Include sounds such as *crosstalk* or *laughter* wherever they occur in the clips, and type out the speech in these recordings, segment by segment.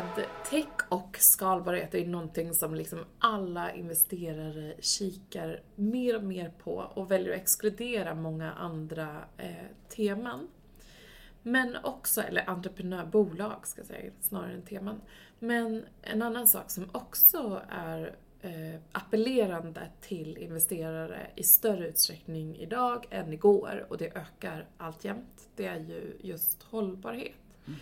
Med tech och skalbarhet är någonting som liksom alla investerare kikar mer och mer på och väljer att exkludera många andra eh, teman. Men också, eller entreprenörbolag ska jag säga, snarare än teman. Men en annan sak som också är eh, appellerande till investerare i större utsträckning idag än igår och det ökar alltjämt, det är ju just hållbarhet. Mm.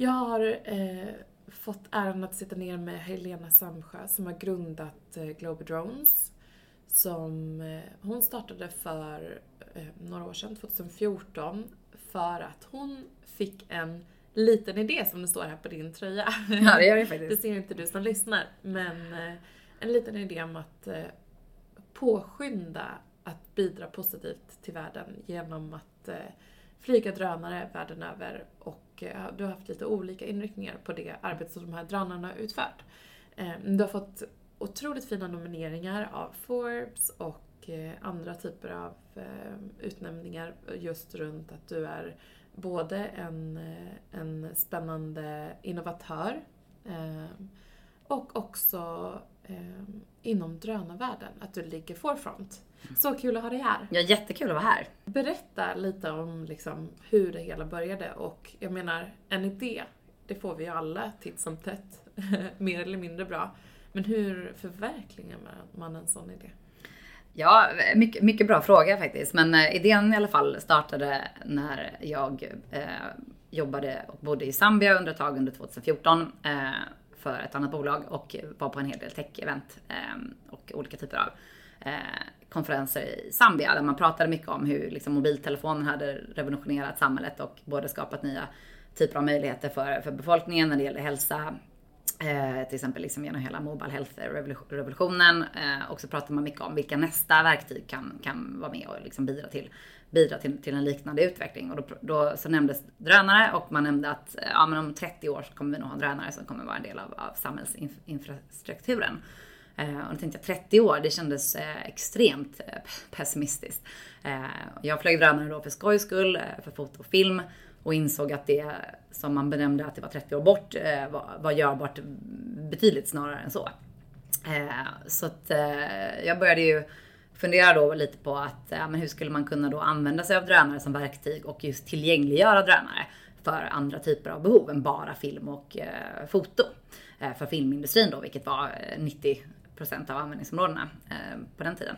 Jag har eh, fått äran att sitta ner med Helena Samsjö som har grundat eh, Global Drones. Som eh, hon startade för eh, några år sedan, 2014, för att hon fick en liten idé som det står här på din tröja. Ja, det gör det faktiskt. *laughs* Det ser inte du som lyssnar. Men eh, en liten idé om att eh, påskynda att bidra positivt till världen genom att eh, flyga drönare världen över och Eh, du har haft lite olika inriktningar på det arbete som de här drönarna har utfört. Eh, du har fått otroligt fina nomineringar av Forbes och eh, andra typer av utnämningar just runt att du är både en, en spännande innovatör och också eh, inom drönarvärlden, att du ligger forefront. Så kul att ha dig här! Ja, jättekul att vara här. Berätta lite om liksom hur det hela började och jag menar, en idé, det får vi ju alla titt som tätt, *laughs* mer eller mindre bra. Men hur förverkligar man en sån idé? Ja, mycket, mycket bra fråga faktiskt. Men eh, idén i alla fall startade när jag eh, jobbade och bodde i Zambia under ett tag under 2014 eh, för ett annat bolag och var på en hel del tech-event ehm, och olika typer av eh, konferenser i Zambia där man pratade mycket om hur liksom, mobiltelefonen hade revolutionerat samhället och både skapat nya typer av möjligheter för, för befolkningen när det gäller hälsa, Eh, till exempel liksom genom hela Mobile Health-revolutionen. Eh, och så pratar man mycket om vilka nästa verktyg kan, kan vara med och liksom bidra, till, bidra till, till en liknande utveckling. Och då, då så nämndes drönare och man nämnde att eh, ja, men om 30 år så kommer vi nog ha drönare som kommer vara en del av, av samhällsinfrastrukturen. Eh, och då tänkte jag 30 år, det kändes eh, extremt eh, pessimistiskt. Jag flög drönare då för skojs skull, för foto och film och insåg att det som man benämnde att det var 30 år bort eh, var, var görbart betydligt snarare än så. Eh, så att eh, jag började ju fundera då lite på att ja, men hur skulle man kunna då använda sig av drönare som verktyg och just tillgängliggöra drönare för andra typer av behov än bara film och foto. För filmindustrin då, vilket var 90% av användningsområdena på den tiden.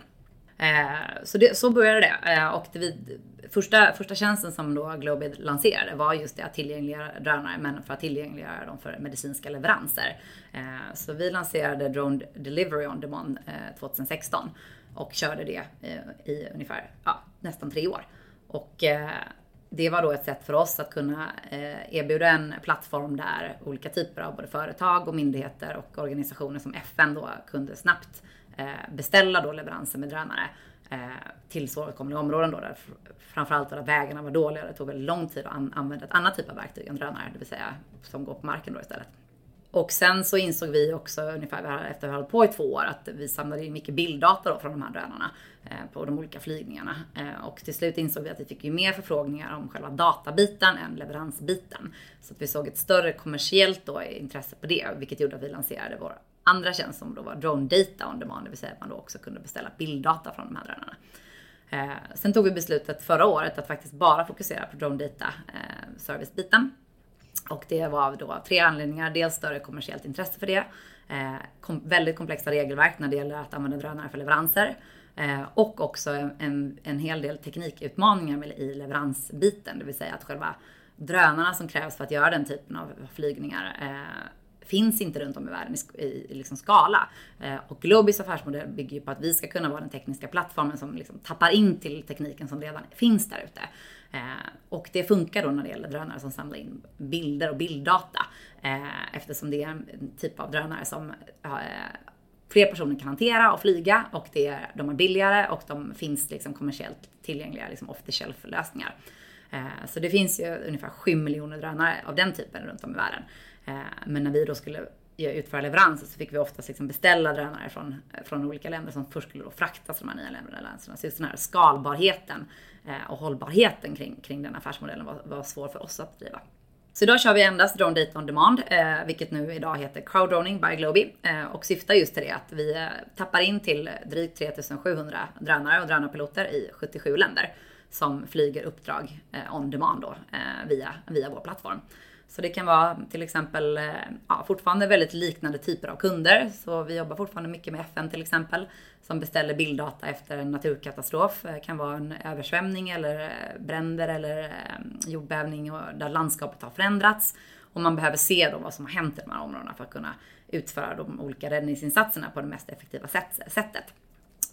Eh, så, det, så började det. Eh, och det vid, första, första tjänsten som då Globid lanserade var just det att tillgängliggöra drönare, men för att tillgängliggöra dem för medicinska leveranser. Eh, så vi lanserade Drone Delivery On Demand eh, 2016 och körde det eh, i ungefär ja, nästan tre år. Och eh, det var då ett sätt för oss att kunna erbjuda en plattform där olika typer av både företag och myndigheter och organisationer som FN då kunde snabbt Eh, beställa då leveranser med drönare eh, till svåråtkomliga områden då där framförallt där vägarna var dåliga. Det tog väldigt lång tid att använda ett annat typ av verktyg än drönare, det vill säga som går på marken då istället. Och sen så insåg vi också ungefär efter att vi hållit på i två år att vi samlade in mycket bilddata då från de här drönarna eh, på de olika flygningarna. Och till slut insåg vi att vi fick ju mer förfrågningar om själva databiten än leveransbiten. Så att vi såg ett större kommersiellt då intresse på det, vilket gjorde att vi lanserade vår andra tjänst som då var Drone Data On Demand, det vill säga att man då också kunde beställa bilddata från de här drönarna. Eh, sen tog vi beslutet förra året att faktiskt bara fokusera på drone data eh, servicebiten. Och det var då av tre anledningar. Dels större kommersiellt intresse för det. Eh, kom, väldigt komplexa regelverk när det gäller att använda drönare för leveranser. Eh, och också en, en, en, hel del teknikutmaningar i leveransbiten. Det vill säga att själva drönarna som krävs för att göra den typen av flygningar eh, finns inte runt om i världen i, i liksom skala. Eh, och Globis affärsmodell bygger ju på att vi ska kunna vara den tekniska plattformen som liksom tappar in till tekniken som redan finns där ute. Eh, och det funkar då när det gäller drönare som samlar in bilder och bilddata. Eh, eftersom det är en typ av drönare som eh, fler personer kan hantera och flyga och det är, de är billigare och de finns liksom kommersiellt tillgängliga liksom off the shelf lösningar. Eh, så det finns ju ungefär 7 miljoner drönare av den typen runt om i världen. Eh, men när vi då skulle utföra leveranser så fick vi oftast liksom beställa drönare från, eh, från olika länder som först skulle då fraktas till de här nya leveranserna. Så just den här skalbarheten eh, och hållbarheten kring, kring den affärsmodellen var, var svår för oss att driva. Så idag kör vi endast Drone Data On Demand, eh, vilket nu idag heter Crowdroning by Globi eh, och syftar just till det att vi eh, tappar in till drygt 3700 drönare och drönarpiloter i 77 länder som flyger uppdrag on demand då, via, via vår plattform. Så det kan vara till exempel eh, ja, fortfarande väldigt liknande typer av kunder. Så vi jobbar fortfarande mycket med FN till exempel som beställer bilddata efter en naturkatastrof. Det kan vara en översvämning eller eh, bränder eller jordbävning där landskapet har förändrats. Och man behöver se då vad som har hänt i de här områdena för att kunna utföra de olika räddningsinsatserna på det mest effektiva sättet.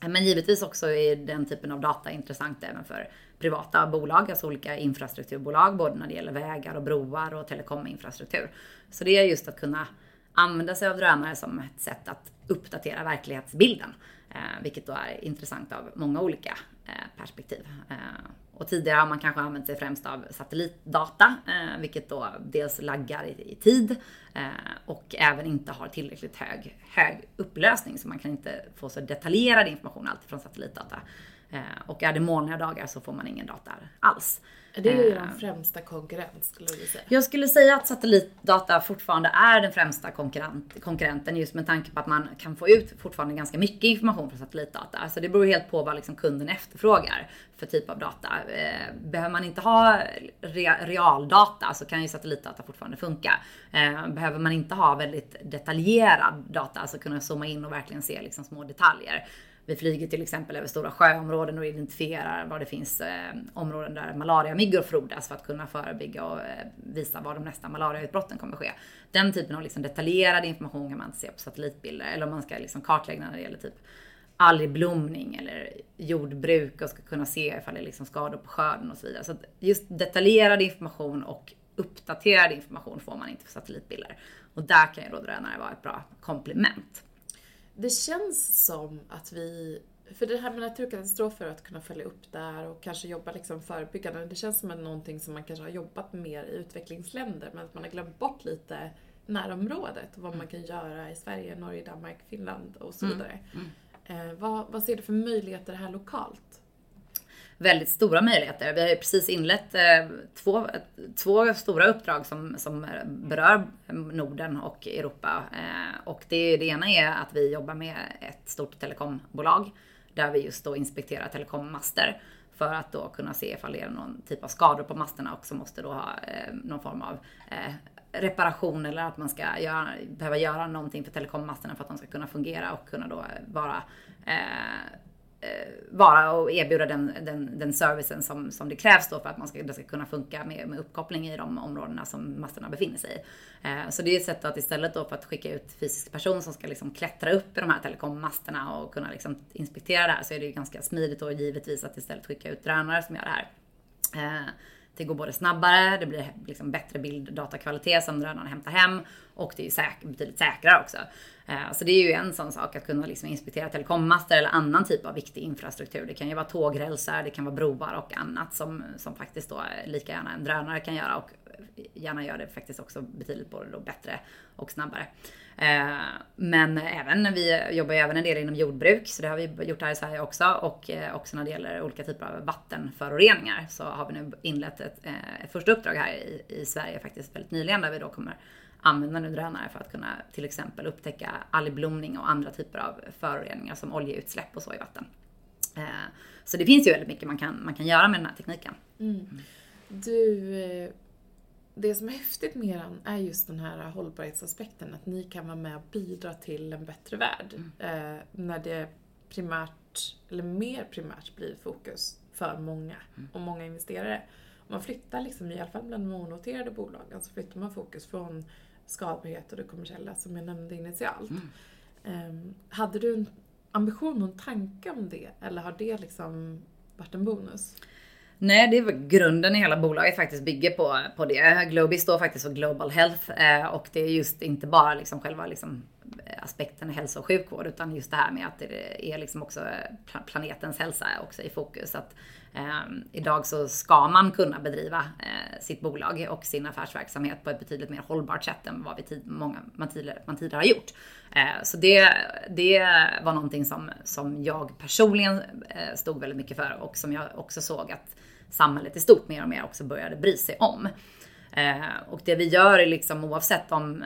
Eh, men givetvis också är den typen av data intressant även för privata bolag, alltså olika infrastrukturbolag, både när det gäller vägar och broar och telekominfrastruktur. Så det är just att kunna använda sig av drönare som ett sätt att uppdatera verklighetsbilden, eh, vilket då är intressant av många olika eh, perspektiv. Eh, och tidigare har man kanske använt sig främst av satellitdata, eh, vilket då dels laggar i, i tid eh, och även inte har tillräckligt hög, hög upplösning, så man kan inte få så detaljerad information alltid från satellitdata. Eh, och är det molniga dagar så får man ingen data alls. Det är ju er främsta konkurrent skulle du säga. Jag skulle säga att satellitdata fortfarande är den främsta konkurrent, konkurrenten just med tanke på att man kan få ut fortfarande ganska mycket information från satellitdata. Så det beror helt på vad liksom kunden efterfrågar för typ av data. Eh, behöver man inte ha realdata så kan ju satellitdata fortfarande funka. Eh, behöver man inte ha väldigt detaljerad data, alltså kunna zooma in och verkligen se liksom små detaljer vi flyger till exempel över stora sjöområden och identifierar var det finns eh, områden där malariamyggor frodas för att kunna förebygga och eh, visa var de nästa malariautbrotten kommer ske. Den typen av liksom detaljerad information kan man inte se på satellitbilder eller om man ska liksom kartlägga när det gäller typ algblomning eller jordbruk och ska kunna se ifall det är liksom skador på skörden och så vidare. Så just detaljerad information och uppdaterad information får man inte för satellitbilder. Och där kan ju då drönare vara ett bra komplement. Det känns som att vi, för det här med naturkatastrofer och att kunna följa upp där och kanske jobba liksom förebyggande, det känns som någonting som man kanske har jobbat mer i utvecklingsländer men att man har glömt bort lite närområdet, vad man kan göra i Sverige, Norge, Danmark, Finland och så mm. vidare. Mm. Mm. Eh, vad, vad ser du för möjligheter här lokalt? Väldigt stora möjligheter. Vi har ju precis inlett eh, två, två stora uppdrag som, som berör Norden och Europa. Eh, och det, det ena är att vi jobbar med ett stort telekombolag där vi just då inspekterar telekommaster för att då kunna se ifall det är någon typ av skador på masterna och som måste då ha eh, någon form av reparation eller att man ska göra, behöva göra någonting för telekommasterna för att de ska kunna fungera och kunna då vara Eh, Eh, vara och erbjuda den, den, den servicen som, som det krävs då för att man ska, det ska kunna funka med, med uppkoppling i de områdena som masterna befinner sig i. Eh, så det är ett sätt att istället då för att skicka ut fysisk person som ska liksom klättra upp i de här telekommasterna och kunna liksom inspektera det här så är det ju ganska smidigt och givetvis att istället skicka ut drönare som gör det här. Eh, det går både snabbare, det blir liksom bättre bilddatakvalitet som drönarna hämtar hem och det är säk betydligt säkrare också. Eh, så det är ju en sån sak att kunna liksom inspektera telekommaster eller annan typ av viktig infrastruktur. Det kan ju vara tågrälsar, det kan vara broar och annat som, som faktiskt då lika gärna en drönare kan göra och gärna gör det faktiskt också betydligt både då bättre och snabbare. Eh, men även, vi jobbar ju även en del inom jordbruk, så det har vi gjort här i Sverige också. Och eh, också när det gäller olika typer av vattenföroreningar så har vi nu inlett ett, ett första uppdrag här i, i Sverige faktiskt väldigt nyligen där vi då kommer använda nu drönare för att kunna till exempel upptäcka algblomning och andra typer av föroreningar som oljeutsläpp och så i vatten. Eh, så det finns ju väldigt mycket man kan, man kan göra med den här tekniken. Mm. Du, eh, det som är häftigt med er är just den här hållbarhetsaspekten, att ni kan vara med och bidra till en bättre värld. Mm. Eh, när det primärt, eller mer primärt blir fokus för många mm. och många investerare. man flyttar liksom, i alla fall bland de onoterade bolagen, så flyttar man fokus från skadbarhet och det kommersiella som jag nämnde initialt. Mm. Um, hade du en ambition och en tanke om det eller har det liksom varit en bonus? Nej, det är grunden i hela bolaget faktiskt bygger på, på det. Globi står faktiskt för Global Health eh, och det är just inte bara liksom själva liksom aspekten hälso och sjukvård utan just det här med att det är liksom också planetens hälsa också i fokus. Att, eh, idag så ska man kunna bedriva eh, sitt bolag och sin affärsverksamhet på ett betydligt mer hållbart sätt än vad vi tid, många, man, tidigare, man tidigare har gjort. Eh, så det, det var någonting som, som jag personligen eh, stod väldigt mycket för och som jag också såg att samhället i stort mer och mer också började bry sig om. Eh, och det vi gör är liksom oavsett om,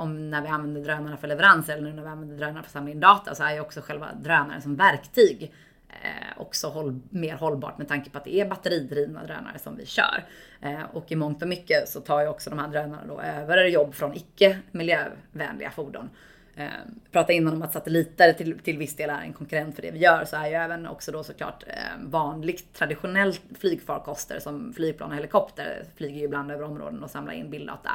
om när vi använder drönarna för leveranser eller nu när vi använder drönarna för att samla in data så är ju också själva drönaren som verktyg eh, också håll, mer hållbart med tanke på att det är batteridrivna drönare som vi kör. Eh, och i mångt och mycket så tar ju också de här drönarna då över jobb från icke miljövänliga fordon. Eh, prata innan om att satelliter till, till viss del är en konkurrent för det vi gör så är ju även också då såklart eh, vanligt traditionellt flygfarkoster som flygplan och helikopter flyger ju ibland över områden och samlar in bilddata.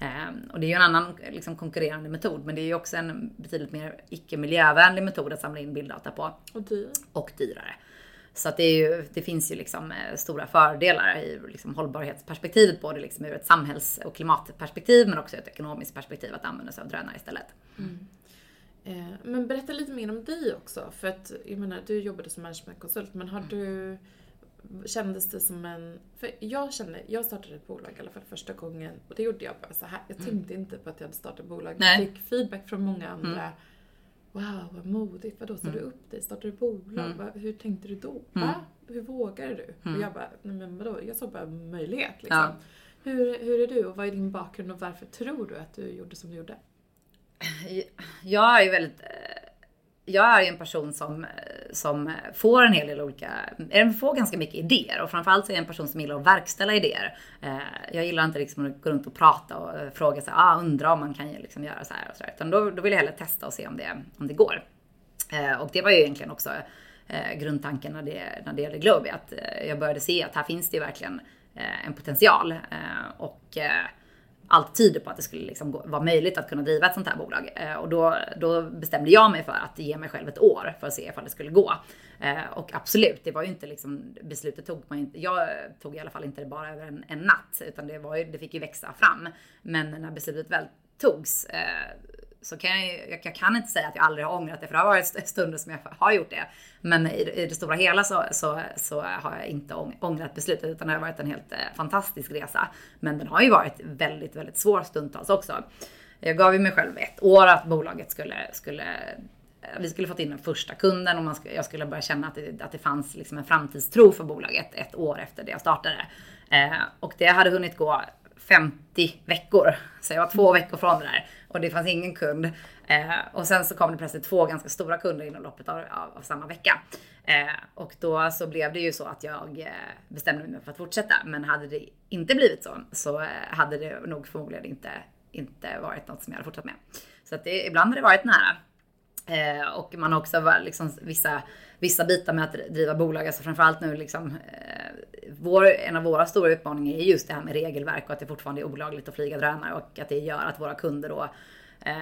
Eh, och det är ju en annan liksom, konkurrerande metod men det är ju också en betydligt mer icke miljövänlig metod att samla in bilddata på. Och dyr. Och dyrare. Så att det, ju, det finns ju liksom eh, stora fördelar i liksom hållbarhetsperspektivet, både liksom ur ett samhälls och klimatperspektiv men också ett ekonomiskt perspektiv att använda sig av drönare istället. Mm. Eh, men berätta lite mer om dig också, för att jag menar, du jobbade som managementkonsult, men har du Kändes det som en... För jag kände, jag startade ett bolag i alla fall första gången och det gjorde jag bara så här. Jag mm. tänkte mm. inte på att jag hade startat ett bolag. Jag fick feedback från många andra. Mm Wow, vad modigt. Vadå, sa mm. du upp dig? Startade du bolag? Mm. Hur tänkte du då? Mm. Va? Hur vågade du? Och mm. jag bara, nej men vadå? Jag såg bara möjlighet liksom. Ja. Hur, hur är du och vad är din bakgrund och varför tror du att du gjorde som du gjorde? Jag är väldigt eh, jag är ju en person som, som får en hel del olika, får ganska mycket idéer och framförallt så är jag en person som gillar att verkställa idéer. Eh, jag gillar inte liksom att gå runt och prata och eh, fråga sig, ah, undra om man kan liksom göra så här och så här. Utan då, då vill jag hellre testa och se om det, om det går. Eh, och det var ju egentligen också grundtanken när det, när det gällde Globi, att jag började se att här finns det ju verkligen en potential. Och allt tyder på att det skulle liksom vara möjligt att kunna driva ett sånt här bolag. Eh, och då, då, bestämde jag mig för att ge mig själv ett år för att se ifall det skulle gå. Eh, och absolut, det var ju inte liksom, beslutet tog man inte, jag tog i alla fall inte det bara över en, en natt, utan det, var ju, det fick ju växa fram. Men när beslutet väl togs eh, så kan jag, jag, jag, kan inte säga att jag aldrig har ångrat det, för det har varit stunder som jag har gjort det. Men i, i det stora hela så, så, så, har jag inte ångrat beslutet, utan det har varit en helt eh, fantastisk resa. Men den har ju varit väldigt, väldigt svår stundtals också. Jag gav ju mig själv ett år att bolaget skulle, skulle eh, vi skulle fått in den första kunden och man skulle, jag skulle börja känna att det, att det fanns liksom en framtidstro för bolaget ett år efter det jag startade. Eh, och det hade hunnit gå 50 veckor. Så jag var två veckor från det där och det fanns ingen kund. Eh, och sen så kom det plötsligt två ganska stora kunder inom loppet av, av, av samma vecka. Eh, och då så blev det ju så att jag eh, bestämde mig för att fortsätta. Men hade det inte blivit så, så eh, hade det nog förmodligen inte, inte varit något som jag hade fortsatt med. Så att det, ibland har det varit nära. Eh, och man har också liksom vissa, vissa bitar med att driva bolag, alltså framförallt nu liksom eh, vår, en av våra stora utmaningar är just det här med regelverk och att det fortfarande är olagligt att flyga drönare och att det gör att våra kunder då eh,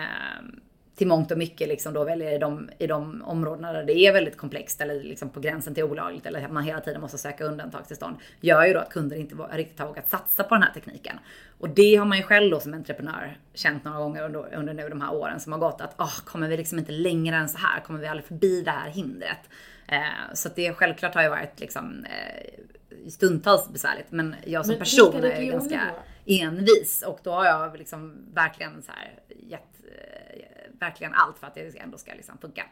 till mångt och mycket liksom då väljer i de, i de områdena där det är väldigt komplext eller liksom på gränsen till olagligt eller att man hela tiden måste söka undantagstillstånd gör ju då att kunder inte riktigt har vågat satsa på den här tekniken. Och det har man ju själv då som entreprenör känt några gånger under, under nu de här åren som har gått att oh, kommer vi liksom inte längre än så här? Kommer vi aldrig förbi det här hindret? Eh, så det självklart har ju varit liksom eh, stundtals besvärligt. Men jag som men person är ganska envis. Och då har jag liksom verkligen så här gett verkligen allt för att det ändå ska liksom funka.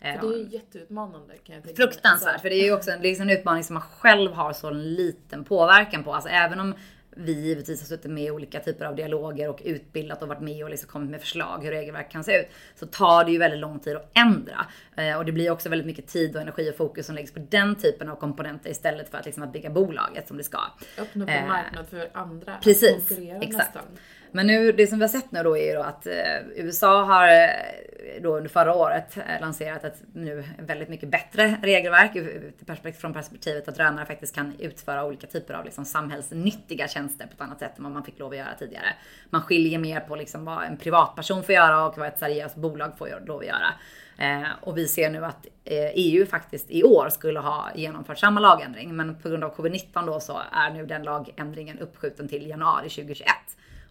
För det är ju jätteutmanande kan jag tänka Fruktansvärt, för det är ju också en, liksom en utmaning som man själv har så liten påverkan på. Alltså även om vi givetvis har suttit med i olika typer av dialoger och utbildat och varit med och liksom kommit med förslag hur regelverk kan se ut. Så tar det ju väldigt lång tid att ändra. Eh, och det blir också väldigt mycket tid och energi och fokus som läggs på den typen av komponenter istället för att, liksom att bygga bolaget som det ska. Öppna upp en eh, marknad för andra Precis, exakt. nästan. Men nu, det som vi har sett nu då är ju då att eh, USA har eh, då under förra året eh, lanserat ett nu väldigt mycket bättre regelverk perspektiv, från perspektivet att drönare faktiskt kan utföra olika typer av liksom samhällsnyttiga tjänster på ett annat sätt än vad man fick lov att göra tidigare. Man skiljer mer på liksom vad en privatperson får göra och vad ett seriöst bolag får lov att göra. Eh, och vi ser nu att eh, EU faktiskt i år skulle ha genomfört samma lagändring, men på grund av covid-19 då så är nu den lagändringen uppskjuten till januari 2021.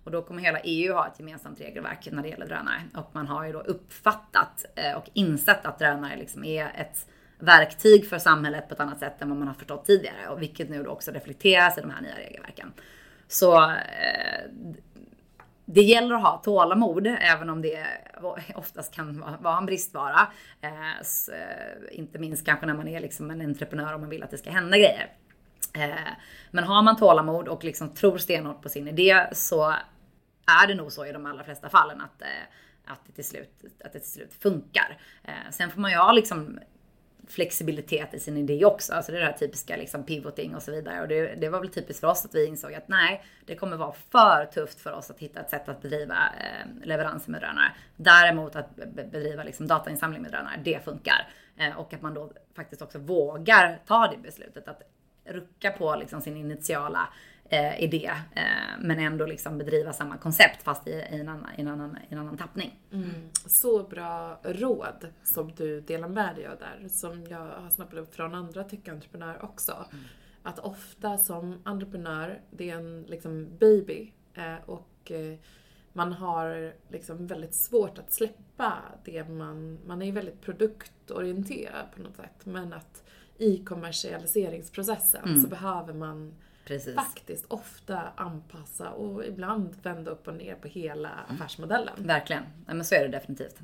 Och då kommer hela EU ha ett gemensamt regelverk när det gäller drönare. Och man har ju då uppfattat eh, och insett att drönare liksom är ett verktyg för samhället på ett annat sätt än vad man har förstått tidigare. Och vilket nu då också reflekteras i de här nya regelverken. Så eh, det gäller att ha tålamod, även om det oftast kan vara en bristvara. Eh, så, inte minst kanske när man är liksom en entreprenör och man vill att det ska hända grejer. Men har man tålamod och liksom tror stenhårt på sin idé så är det nog så i de allra flesta fallen att, eh, att, det, till slut, att det till slut funkar. Eh, sen får man ju ha liksom flexibilitet i sin idé också. Alltså det är det här typiska liksom pivoting och så vidare. Och det, det, var väl typiskt för oss att vi insåg att nej, det kommer vara för tufft för oss att hitta ett sätt att bedriva eh, leveranser med drönare. Däremot att bedriva liksom datainsamling med drönare, det funkar. Eh, och att man då faktiskt också vågar ta det beslutet att rucka på liksom sin initiala eh, idé. Eh, men ändå liksom bedriva samma koncept fast i, i, en, annan, i, en, annan, i en annan tappning. Mm. Så bra råd som du delar med dig av där. Som jag har snappat upp från andra tech-entreprenörer också. Mm. Att ofta som entreprenör, det är en liksom baby. Eh, och eh, man har liksom väldigt svårt att släppa det man... Man är ju väldigt produktorienterad på något sätt. Men att i kommersialiseringsprocessen mm. så behöver man Precis. faktiskt ofta anpassa och ibland vända upp och ner på hela mm. affärsmodellen. Verkligen, ja, men så är det definitivt.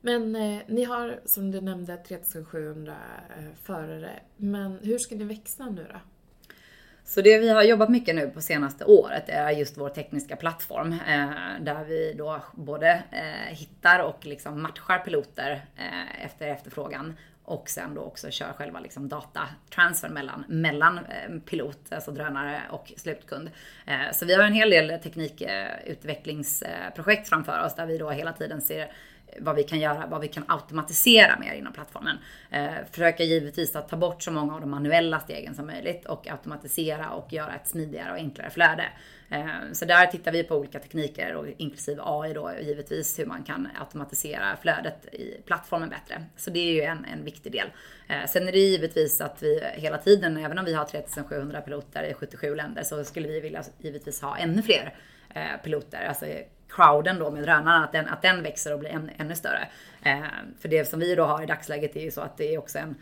Men eh, ni har, som du nämnde, 3700 eh, förare. Men hur ska ni växa nu då? Så det vi har jobbat mycket nu på senaste året är just vår tekniska plattform. Eh, där vi då både eh, hittar och liksom matchar piloter eh, efter efterfrågan och sen då också kör själva liksom datatransfer mellan, mellan eh, pilot, alltså drönare och slutkund. Eh, så vi har en hel del teknikutvecklingsprojekt framför oss där vi då hela tiden ser vad vi kan göra, vad vi kan automatisera mer inom plattformen. Eh, försöka givetvis att ta bort så många av de manuella stegen som möjligt och automatisera och göra ett smidigare och enklare flöde. Eh, så där tittar vi på olika tekniker och inklusive AI då givetvis hur man kan automatisera flödet i plattformen bättre. Så det är ju en, en viktig del. Eh, sen är det givetvis att vi hela tiden, även om vi har 3700 piloter i 77 länder, så skulle vi vilja givetvis ha ännu fler eh, piloter. Alltså crowden då med drönarna, att den, att den växer och blir än, ännu större. Eh, för det som vi då har i dagsläget är ju så att det är också en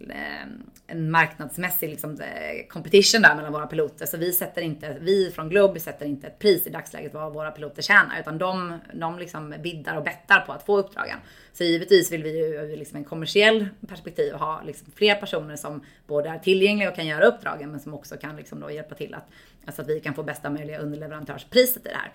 eh, en marknadsmässig liksom, eh, competition där mellan våra piloter. Så vi sätter inte, vi från Globe sätter inte ett pris i dagsläget vad våra piloter tjänar. Utan de, de liksom biddar och bettar på att få uppdragen. Så givetvis vill vi ju ur liksom en kommersiell perspektiv ha liksom fler personer som både är tillgängliga och kan göra uppdragen. Men som också kan liksom då hjälpa till att, alltså att vi kan få bästa möjliga underleverantörspriset i det här.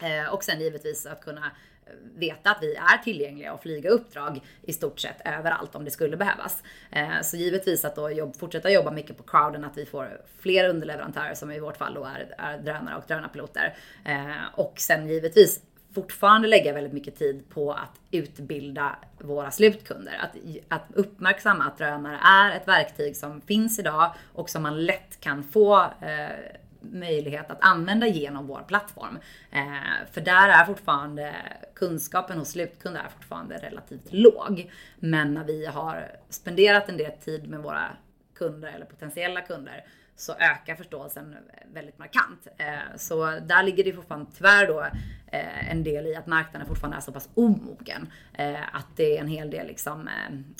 Eh, och sen givetvis att kunna eh, veta att vi är tillgängliga och flyga uppdrag i stort sett överallt om det skulle behövas. Eh, så givetvis att då jobb, fortsätta jobba mycket på crowden, att vi får fler underleverantörer som i vårt fall då är, är drönare och drönarpiloter. Eh, och sen givetvis fortfarande lägga väldigt mycket tid på att utbilda våra slutkunder. Att, att uppmärksamma att drönare är ett verktyg som finns idag och som man lätt kan få eh, möjlighet att använda genom vår plattform. Eh, för där är fortfarande kunskapen hos slutkunder är fortfarande relativt låg. Men när vi har spenderat en del tid med våra kunder eller potentiella kunder så ökar förståelsen väldigt markant. Eh, så där ligger det fortfarande tyvärr då eh, en del i att marknaden fortfarande är så pass omogen. Eh, att det är en hel del liksom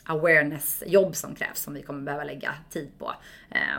awareness-jobb som krävs som vi kommer behöva lägga tid på.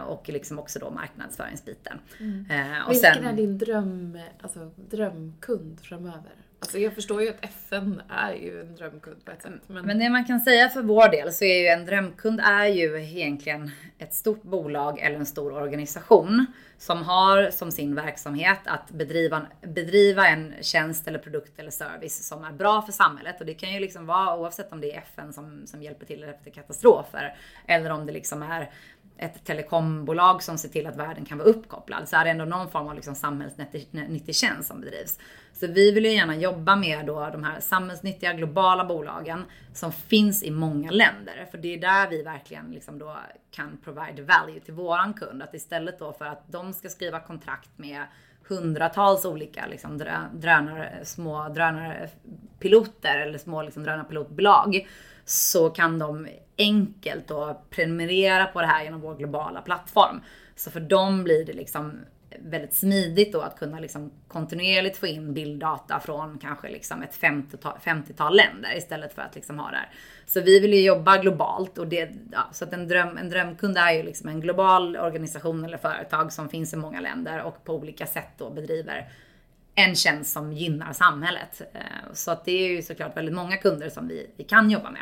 Och liksom också då marknadsföringsbiten. Mm. Och Vilken sen, är din dröm, alltså, drömkund framöver? Alltså jag förstår ju att FN är ju en drömkund på ett sätt. Men... men det man kan säga för vår del så är ju en drömkund är ju egentligen ett stort bolag eller en stor organisation som har som sin verksamhet att bedriva, bedriva en tjänst eller produkt eller service som är bra för samhället. Och det kan ju liksom vara oavsett om det är FN som, som hjälper till efter katastrofer eller om det liksom är ett telekombolag som ser till att världen kan vara uppkopplad så är det ändå någon form av liksom samhällsnyttig tjänst som bedrivs. Så vi vill ju gärna jobba med då de här samhällsnyttiga globala bolagen som finns i många länder. För det är där vi verkligen liksom då kan provide value till våran kund. Att istället då för att de ska skriva kontrakt med hundratals olika liksom, drönare, små drönarpiloter eller små liksom, drönarpilotbolag så kan de enkelt då prenumerera på det här genom vår globala plattform. Så för dem blir det liksom väldigt smidigt då att kunna liksom kontinuerligt få in bilddata från kanske liksom ett 50-tal, 50 länder istället för att liksom ha det här. Så vi vill ju jobba globalt och det, ja, så att en, dröm, en drömkund är ju liksom en global organisation eller företag som finns i många länder och på olika sätt då bedriver en tjänst som gynnar samhället. Eh, så att det är ju såklart väldigt många kunder som vi, vi kan jobba med.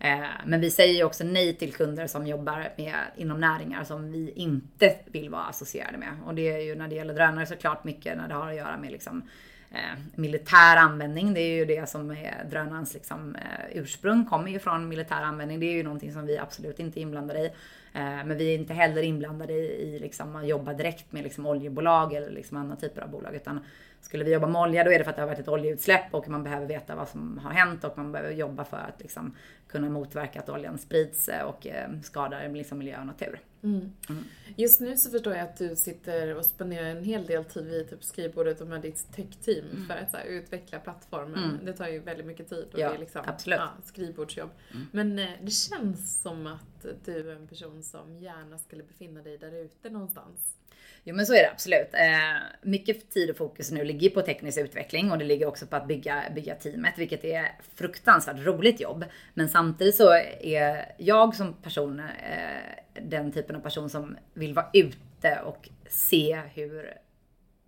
Eh, men vi säger ju också nej till kunder som jobbar med, inom näringar som vi inte vill vara associerade med. Och det är ju när det gäller drönare såklart mycket när det har att göra med liksom eh, militär användning. Det är ju det som är drönarens liksom, eh, ursprung, kommer ju från militär användning. Det är ju någonting som vi absolut inte är inblandade i. Eh, men vi är inte heller inblandade i, i liksom, att jobba direkt med liksom, oljebolag eller liksom, andra typer av bolag. Utan skulle vi jobba med olja då är det för att det har varit ett oljeutsläpp och man behöver veta vad som har hänt och man behöver jobba för att liksom, kunna motverka att oljan sprids och eh, skadar liksom, miljö och natur. Mm. Mm. Just nu så förstår jag att du sitter och spenderar en hel del tid vid typ skrivbordet och med ditt tech-team mm. för att här, utveckla plattformen. Mm. Det tar ju väldigt mycket tid och ja, det är liksom absolut. Ja, skrivbordsjobb. Mm. Men eh, det känns som att du är en person som gärna skulle befinna dig där ute någonstans. Jo men så är det absolut. Eh, mycket tid och fokus nu ligger på teknisk utveckling och det ligger också på att bygga, bygga teamet, vilket är fruktansvärt roligt jobb. Men samtidigt så är jag som person eh, den typen av person som vill vara ute och se hur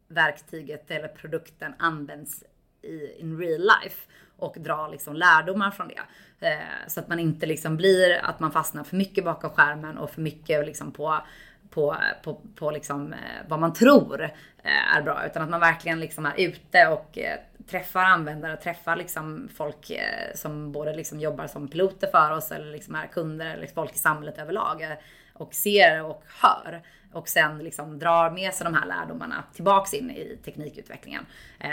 verktyget eller produkten används i in real life och dra liksom lärdomar från det. Eh, så att man inte liksom blir att man fastnar för mycket bakom skärmen och för mycket liksom på på, på, på liksom, eh, vad man tror eh, är bra. Utan att man verkligen liksom är ute och eh, träffar användare, träffar liksom folk som både liksom jobbar som piloter för oss eller liksom är kunder eller folk i samhället överlag. Och ser och hör och sen liksom drar med sig de här lärdomarna tillbaks in i teknikutvecklingen. Eh,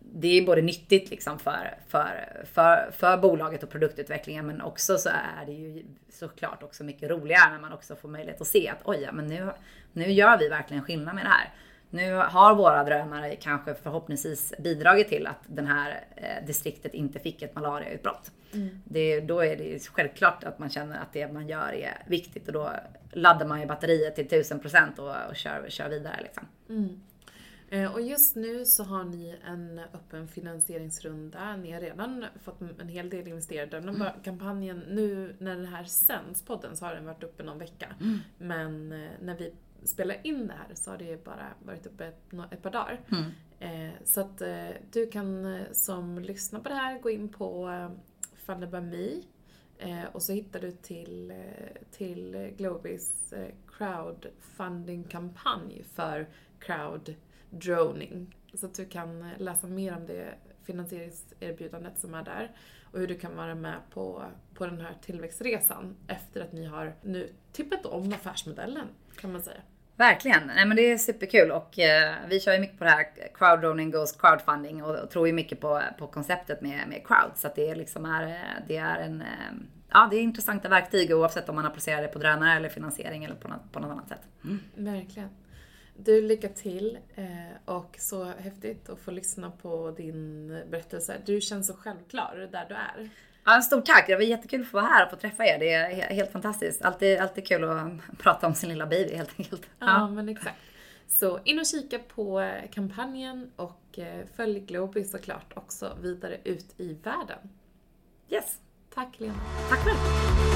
det är både nyttigt liksom för, för, för, för bolaget och produktutvecklingen men också så är det ju såklart också mycket roligare när man också får möjlighet att se att oj, ja, men nu, nu gör vi verkligen skillnad med det här. Nu har våra drönare kanske förhoppningsvis bidragit till att det här eh, distriktet inte fick ett malariautbrott. Mm. Det, då är det självklart att man känner att det man gör är viktigt och då laddar man ju batteriet till 1000% och, och kör, kör vidare. Liksom. Mm. Eh, och just nu så har ni en öppen finansieringsrunda. Ni har redan fått en hel del investerare. Den mm. kampanjen, nu när den här sänds, podden, så har den varit uppe någon vecka. Mm. Men eh, när vi spelar in det här så har det bara varit uppe ett, ett par dagar. Mm. Eh, så att du kan som lyssnar på det här gå in på Funded by Me och så hittar du till, till Globis crowdfunding-kampanj för crowd droning. Så att du kan läsa mer om det finansieringserbjudandet som är där och hur du kan vara med på, på den här tillväxtresan efter att ni har nu tippat om affärsmodellen kan man säga. Verkligen, nej men det är superkul och eh, vi kör ju mycket på det här crowdroning goes crowdfunding och, och tror ju mycket på, på konceptet med, med crowd så att det liksom är, det är en eh, Ja, det är intressanta verktyg oavsett om man applicerar det på drönare eller finansiering eller på något, på något annat sätt. Mm. Verkligen. Du, lycka till eh, och så häftigt att få lyssna på din berättelse. Du känns så självklar där du är. Ja, stort tack! Det var jättekul att få vara här och få träffa er. Det är helt fantastiskt. Alltid, alltid kul att *laughs* prata om sin lilla baby helt enkelt. Ja, ja men exakt. Så in och kika på kampanjen och eh, följ Globi såklart också vidare ut i världen. Yes! Tack Lena. Tack själv!